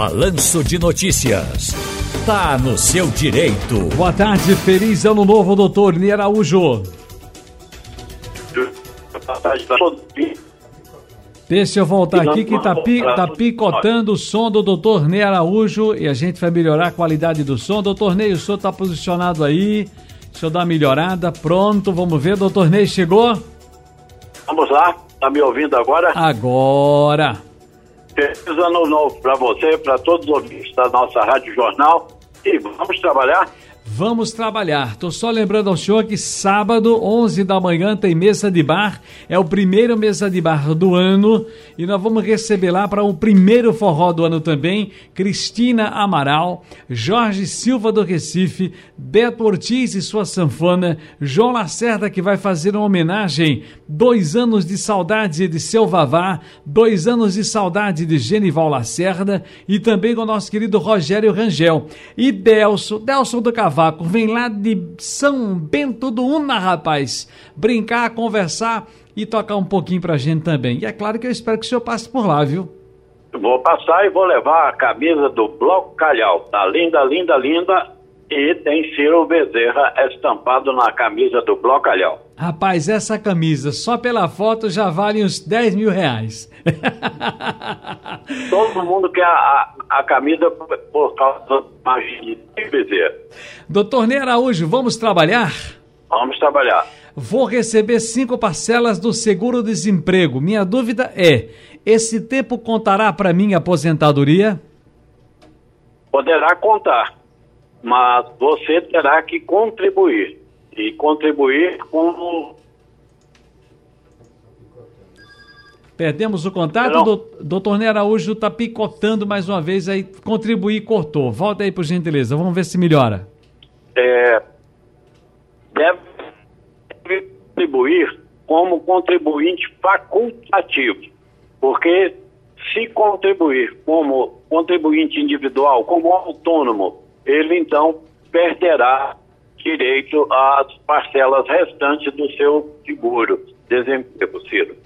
Balanço de Notícias. Tá no seu direito. Boa tarde, feliz ano novo, doutor Ney Araújo. Deixa eu voltar aqui que tá, pi, tá picotando o som do doutor Ney Araújo e a gente vai melhorar a qualidade do som. Doutor Ney, o senhor tá posicionado aí. Deixa eu dar uma melhorada. Pronto, vamos ver. Doutor Ney chegou? Vamos lá. Tá me ouvindo agora? Agora. Feliz ano novo para você, para todos os ouvintes da nossa Rádio Jornal. E vamos trabalhar? Vamos trabalhar. Tô só lembrando ao senhor que sábado, 11 da manhã, tem mesa de bar. É o primeiro mesa de bar do ano. E nós vamos receber lá para o primeiro forró do ano também. Cristina Amaral, Jorge Silva do Recife, Beto Ortiz e sua sanfona, João Lacerda que vai fazer uma homenagem. Dois anos de saudade de seu Vavá, dois anos de saudade de Genival Lacerda e também com o nosso querido Rogério Rangel. E Delso, Delso do Cavalo Vem lá de São Bento do Una, rapaz, brincar, conversar e tocar um pouquinho pra gente também. E é claro que eu espero que o senhor passe por lá, viu? Vou passar e vou levar a camisa do Bloco Calhau. Tá linda, linda, linda. E tem Ciro Bezerra estampado na camisa do Bloco Calhau. Rapaz, essa camisa, só pela foto, já vale uns 10 mil reais. Todo mundo quer a, a camisa por causa da de Bezerra. Doutor Ney Araújo, vamos trabalhar? Vamos trabalhar. Vou receber cinco parcelas do seguro-desemprego. Minha dúvida é: esse tempo contará para minha aposentadoria? Poderá contar, mas você terá que contribuir. E contribuir como Perdemos o contato, do, doutor Ney Araújo está picotando mais uma vez aí, contribuir cortou. Volta aí, por gentileza, vamos ver se melhora. É, deve contribuir como contribuinte facultativo, porque se contribuir como contribuinte individual, como autônomo, ele então perderá direito às parcelas restantes do seu seguro desemprego, Ciro.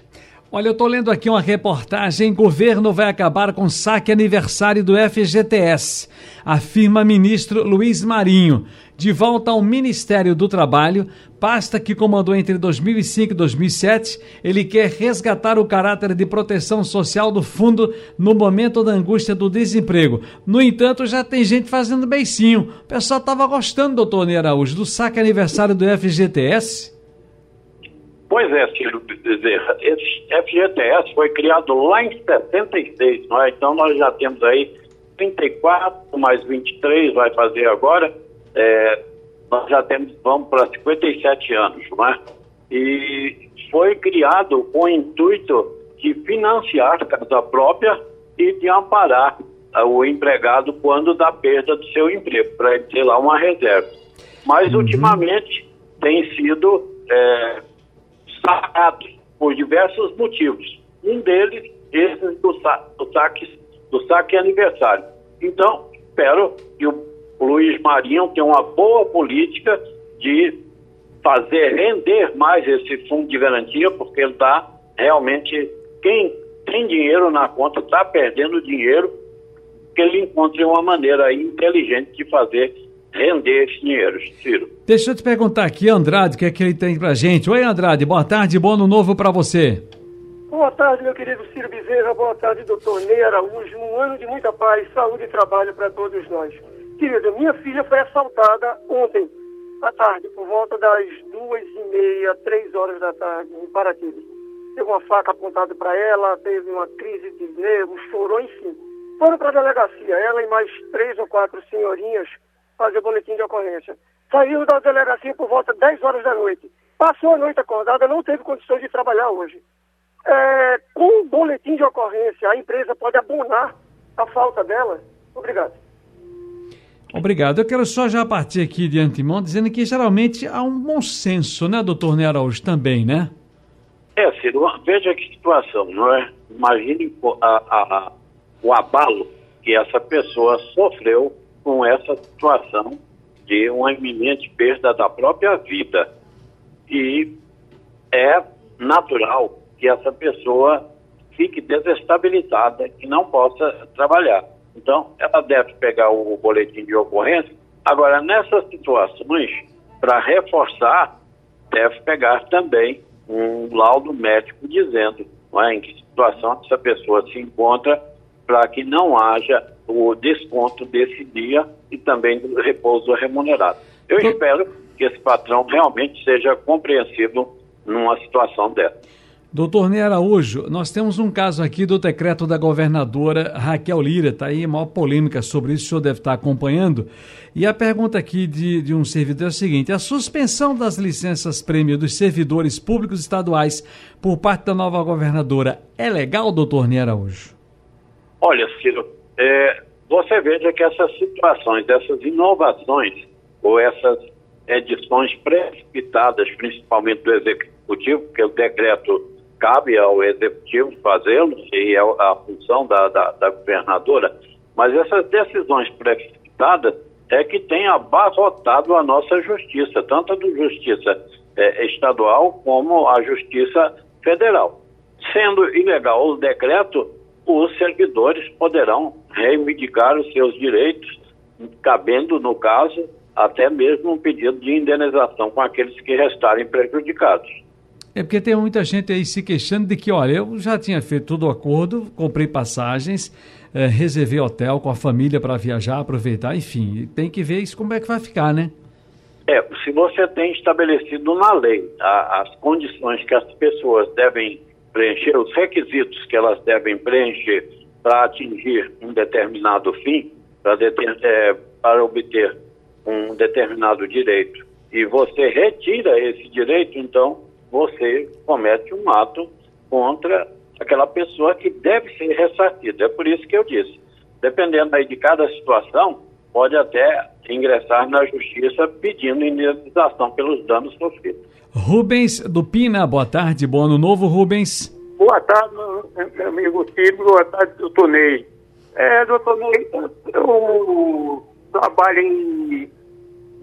Olha, eu estou lendo aqui uma reportagem. Governo vai acabar com saque aniversário do FGTS, afirma ministro Luiz Marinho. De volta ao Ministério do Trabalho, pasta que comandou entre 2005 e 2007, ele quer resgatar o caráter de proteção social do fundo no momento da angústia do desemprego. No entanto, já tem gente fazendo beicinho. O pessoal estava gostando, doutor Ney Araújo, do saque aniversário do FGTS. Pois é, Ciro Bezerra, esse FGTS foi criado lá em 76, não é? então nós já temos aí 34 mais 23, vai fazer agora, é, nós já temos, vamos para 57 anos, não é? E foi criado com o intuito de financiar a casa própria e de amparar uh, o empregado quando da perda do seu emprego, para ele ter lá uma reserva. Mas uhum. ultimamente tem sido é, sacados por diversos motivos. Um deles, esse do, sa do, saque, do saque aniversário. Então, espero que o Luiz Marinho tenha uma boa política de fazer render mais esse fundo de garantia, porque ele está realmente. Quem tem dinheiro na conta está perdendo dinheiro, que ele encontre uma maneira inteligente de fazer render esse dinheiro, Ciro. Deixa eu te perguntar aqui, Andrade, o que é que ele tem pra gente. Oi, Andrade, boa tarde, bom ano novo para você. Boa tarde, meu querido Ciro Bezerra, boa tarde, doutor Ney Araújo. Um ano de muita paz, saúde e trabalho para todos nós. Querida, minha filha foi assaltada ontem à tarde, por volta das duas e meia, três horas da tarde, em Paraty. Teve uma faca apontada para ela, teve uma crise de nervos, chorou, enfim. Foram para a delegacia, ela e mais três ou quatro senhorinhas fazer boletim de ocorrência. Saiu da delegacia por volta de 10 horas da noite. Passou a noite acordada, não teve condições de trabalhar hoje. É, com o boletim de ocorrência, a empresa pode abonar a falta dela? Obrigado. Obrigado. Eu quero só já partir aqui de antemão dizendo que geralmente há um bom senso, né, doutor Ney Araújo, também, né? É, Ciro, veja que situação, não é? Imagine a, a, o abalo que essa pessoa sofreu com essa situação de uma iminente perda da própria vida. E é natural que essa pessoa fique desestabilizada e não possa trabalhar. Então, ela deve pegar o boletim de ocorrência. Agora, nessas situações, para reforçar, deve pegar também um laudo médico dizendo é, em que situação essa pessoa se encontra para que não haja o desconto desse dia e também do repouso remunerado. Eu espero que esse patrão realmente seja compreensivo numa situação dessa. Doutor Ney Araújo, nós temos um caso aqui do decreto da governadora Raquel Lira, está aí maior polêmica sobre isso, o senhor deve estar acompanhando. E a pergunta aqui de, de um servidor é a seguinte: a suspensão das licenças prêmio dos servidores públicos estaduais por parte da nova governadora é legal, doutor Ney Araújo? Olha, Ciro, é, você veja que essas situações, essas inovações, ou essas edições precipitadas, principalmente do Executivo, porque o decreto cabe ao executivo fazê-lo, e é a função da, da, da, governadora, mas essas decisões precipitadas é que tem abarrotado a nossa justiça, tanto a do justiça é, estadual como a justiça federal. Sendo ilegal o decreto, os servidores poderão reivindicar os seus direitos, cabendo, no caso, até mesmo um pedido de indenização com aqueles que restarem prejudicados. É porque tem muita gente aí se queixando de que, olha, eu já tinha feito todo o acordo, comprei passagens, é, reservei hotel com a família para viajar, aproveitar, enfim, tem que ver isso como é que vai ficar, né? É, se você tem estabelecido na lei a, as condições que as pessoas devem preencher, os requisitos que elas devem preencher para atingir um determinado fim, para, é, para obter um determinado direito, e você retira esse direito, então você comete um ato contra aquela pessoa que deve ser ressarcida. É por isso que eu disse, dependendo aí de cada situação, pode até ingressar na justiça pedindo indenização pelos danos sofridos. Rubens do Pina, boa tarde, bom ano novo, Rubens. Boa tarde, meu amigo Ciro, boa tarde, doutor Ney. É, doutor Ney, eu trabalho em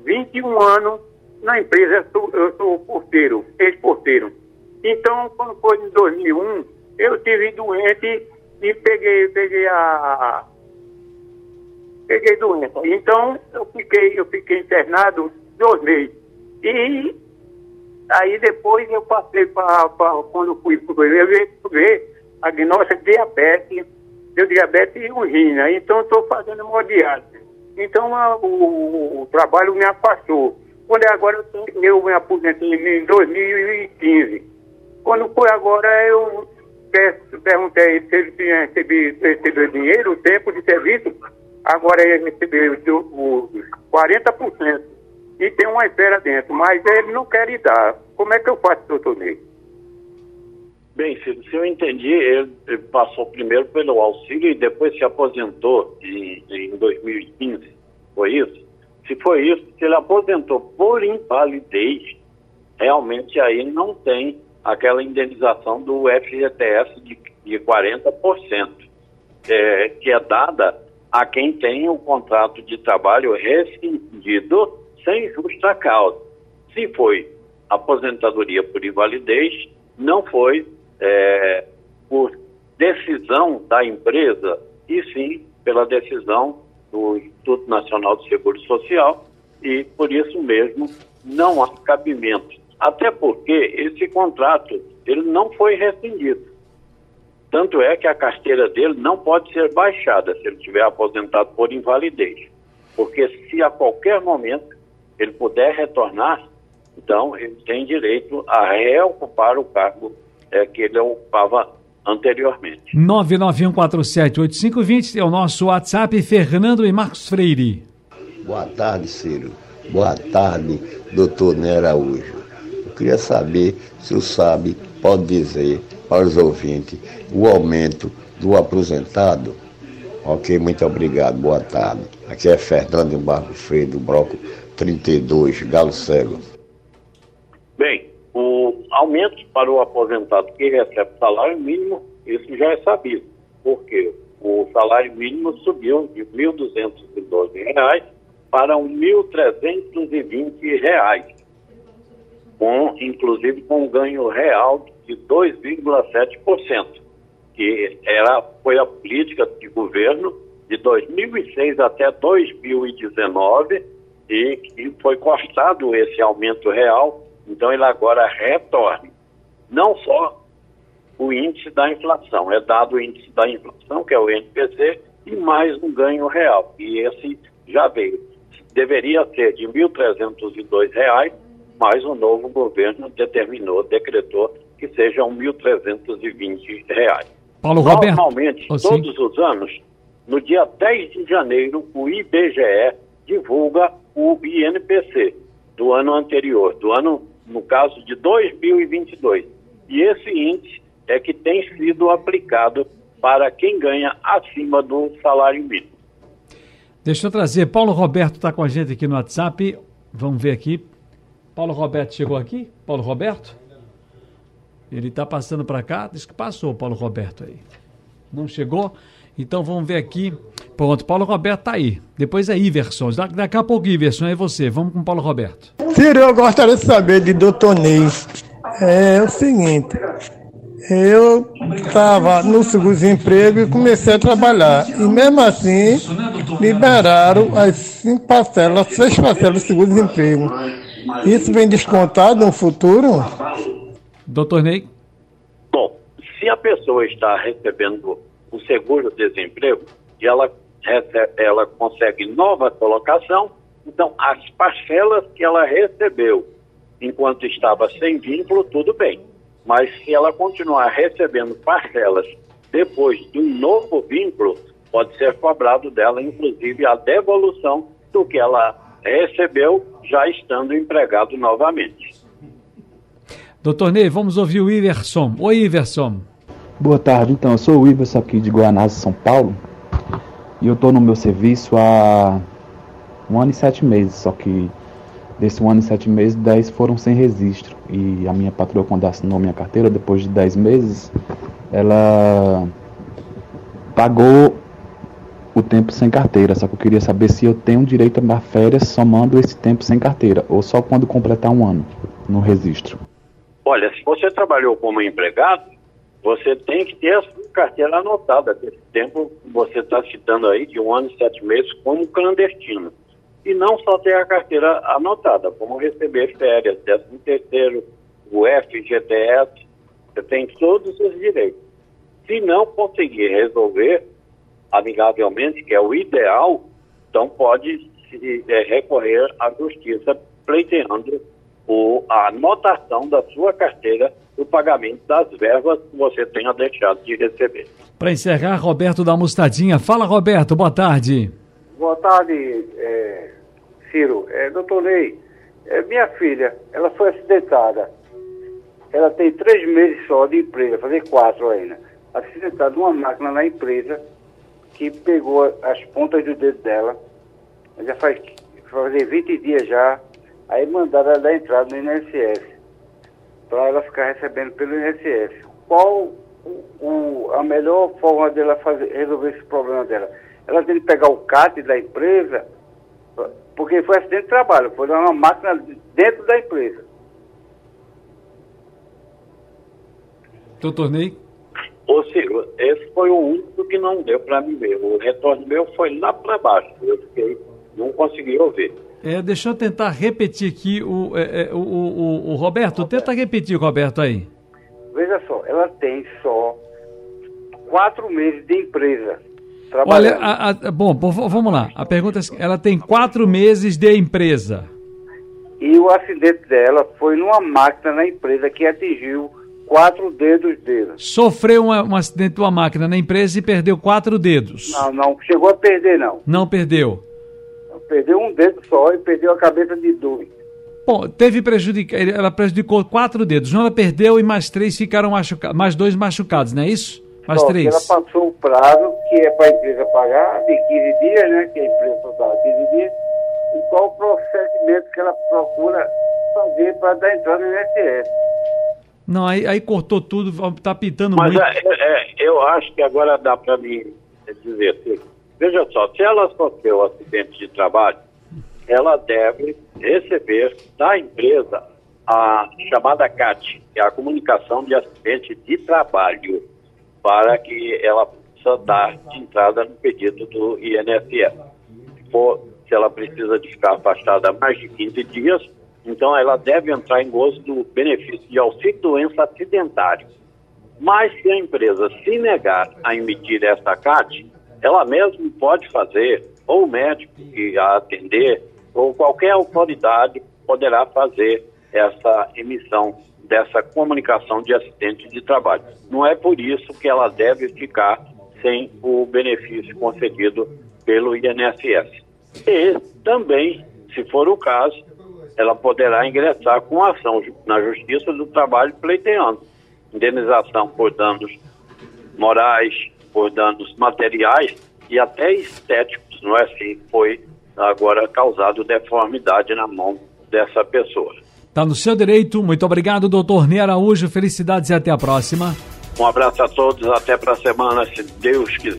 21 anos na empresa eu sou, eu sou porteiro, ex-porteiro. Então, quando foi em 2001, eu tive doente e peguei, peguei a. Peguei doença. Então, eu fiquei, eu fiquei internado dois meses. E aí depois eu passei para. Quando fui ver, ver a diagnóstica de diabetes, deu diabetes e urina. Então, estou fazendo hemodiálise. Então, a, o, o trabalho me afastou. Quando é agora, eu me aposentei em 2015. Quando foi agora, eu perguntei se ele tinha recebido, recebido dinheiro, o tempo de serviço. Agora ele recebeu os 40% e tem uma espera dentro, mas ele não quer ir dar. Como é que eu faço, doutor Ney? Bem, se, eu entendi, ele, passou primeiro pelo auxílio e depois se aposentou em, em 2015, foi isso? Se foi isso, se ele aposentou por invalidez, realmente aí não tem aquela indenização do FGTS de, de 40%, é, que é dada a quem tem o contrato de trabalho rescindido sem justa causa. Se foi aposentadoria por invalidez, não foi é, por decisão da empresa, e sim pela decisão do Instituto Nacional de Seguro Social e, por isso mesmo, não há cabimento. Até porque esse contrato ele não foi rescindido. Tanto é que a carteira dele não pode ser baixada se ele estiver aposentado por invalidez. Porque se a qualquer momento ele puder retornar, então ele tem direito a reocupar o cargo é, que ele ocupava anteriormente. 991478520 é o nosso WhatsApp, Fernando e Marcos Freire. Boa tarde, Ciro. Boa tarde, doutor Nera Araújo. Eu queria saber se o sabe, pode dizer para os ouvintes o aumento do aposentado. Ok, muito obrigado, boa tarde. Aqui é Fernando Marcos Freire, do Bloco 32, Galo Cego. Bem, o aumento para o aposentado que recebe salário mínimo, isso já é sabido, porque o salário mínimo subiu de R$ 1.212 para R$ 1.320, com, inclusive com um ganho real de 2,7%, que era, foi a política de governo de 2006 até 2019 e que foi cortado esse aumento real, então ele agora retorna. Não só o índice da inflação, é dado o índice da inflação, que é o NPC, e mais um ganho real, e esse já veio. Deveria ser de R$ 1.302, mas o novo governo determinou, decretou que sejam R$ 1.320. Paulo Roberto. Normalmente, Oh, todos os anos, no dia 10 de janeiro, o IBGE divulga o INPC do ano anterior, do ano, no caso de 2022. E esse índice é que tem sido aplicado para quem ganha acima do salário mínimo. Deixa eu trazer. Paulo Roberto está com a gente aqui no WhatsApp. Vamos ver aqui. Paulo Roberto chegou aqui? Paulo Roberto? Ele está passando para cá. Diz que passou o Paulo Roberto aí. Não chegou? Então vamos ver aqui. Pronto, Paulo Roberto está aí. Depois é Iverson. Da- Daqui a pouco, Iverson, é você. Vamos com Paulo Roberto. Ciro, eu gostaria de saber de doutor Ney. É o seguinte, eu estava no seguro-desemprego e comecei a trabalhar. E mesmo assim, liberaram as cinco parcelas, seis parcelas do seguro-desemprego. Isso vem descontado no futuro? Doutor Ney? Bom, se a pessoa está recebendo o seguro-desemprego e ela, ela consegue nova colocação, então as parcelas que ela recebeu enquanto estava sem vínculo, tudo bem. Mas se ela continuar recebendo parcelas depois do novo vínculo, pode ser cobrado dela, inclusive, a devolução do que ela recebeu já estando empregado novamente. Doutor Ney, vamos ouvir o Iverson. Oi, Iverson. Boa tarde, então, eu sou o Iverson aqui de Guanás, São Paulo, e eu estou no meu serviço há um ano e sete meses, só que desse um ano e sete meses, dez foram sem registro, e a minha patroa, quando assinou minha carteira, depois de dez meses, ela pagou o tempo sem carteira, só que eu queria saber se eu tenho direito a férias somando esse tempo sem carteira, ou só quando completar um ano no registro. Olha, se você trabalhou como empregado, você tem que ter a sua carteira anotada. Desse tempo você está citando aí, de um ano e sete meses, como clandestino. E não só ter a carteira anotada, como receber férias, décimo terceiro, o FGTS, você tem todos os direitos. Se não conseguir resolver amigavelmente, que é o ideal, então pode se, é, recorrer à justiça pleiteando o, a anotação da sua carteira do pagamento das verbas que você tenha deixado de receber. Para encerrar, Roberto da Mostadinha. Fala, Roberto, boa tarde. Boa tarde, é, Ciro. É, doutor Ney, é, minha filha, ela foi acidentada. Ela tem três meses só de empresa, fazer quatro ainda. Acidentada numa máquina na empresa que pegou as pontas do dedo dela. Já faz, fazer 20 dias já. Aí mandaram ela dar entrada no INSS. Para ela ficar recebendo pelo INSS. Qual o, o- a melhor forma dela fazer, resolver esse problema dela? Ela tem que pegar o CAT da empresa, porque foi acidente de trabalho, foi uma máquina dentro da empresa. Doutor Ney? Ô Ciro, esse foi o único que não deu para mim ver. O retorno meu foi lá para baixo. Eu fiquei, não consegui ouvir. É, deixa eu tentar repetir aqui o, é, é, o, o, o- Roberto. Tenta repetir, Roberto, aí. Veja só, ela tem só quatro meses de empresa. Olha, Trabalhando. a- a- bom, vamos lá. A pergunta é: ela tem quatro meses de empresa. E o acidente dela foi numa máquina na empresa que atingiu quatro dedos dele. Sofreu uma- um acidente de uma máquina na empresa e perdeu quatro dedos. Não, não chegou a perder, não. Não perdeu. Perdeu um dedo só e perdeu a cabeça de dois. Bom, teve prejudica, ela prejudicou quatro dedos. Um ela perdeu e mais três ficaram machucados, mais dois machucados, não é isso? Mais Só três. ela passou o prazo, que é para a empresa pagar, de 15 dias, né? Que a empresa só dá 15 dias. E qual o procedimento que ela procura fazer para dar entrada no INSS? Não, aí, aí cortou tudo, tá pitando Mas muito. é, é, eu acho que agora dá para mim dizer assim. Veja só, se ela sofreu acidente de trabalho, ela deve receber da empresa a chamada CAT, que é a comunicação de acidente de trabalho, para que ela essa dar entrada no pedido do INSS. Se, se ela precisa de ficar afastada mais de 15 dias, então ela deve entrar em gozo do benefício de auxílio doença acidentário. Mas se a empresa se negar a emitir essa CAT, ela mesma pode fazer, ou o médico que a atender, ou qualquer autoridade poderá fazer essa emissão dessa comunicação de acidente de trabalho. Não é por isso que ela deve ficar sem o benefício concedido pelo INSS. E também, se for o caso, ela poderá ingressar com ação na Justiça do Trabalho pleiteando indenização por danos morais, por danos materiais e até estéticos, não é assim? Foi agora causado deformidade na mão dessa pessoa. Está no seu direito. Muito obrigado, doutor Ney Araújo. Felicidades e até a próxima. Um abraço a todos. Até para a semana, se Deus quiser.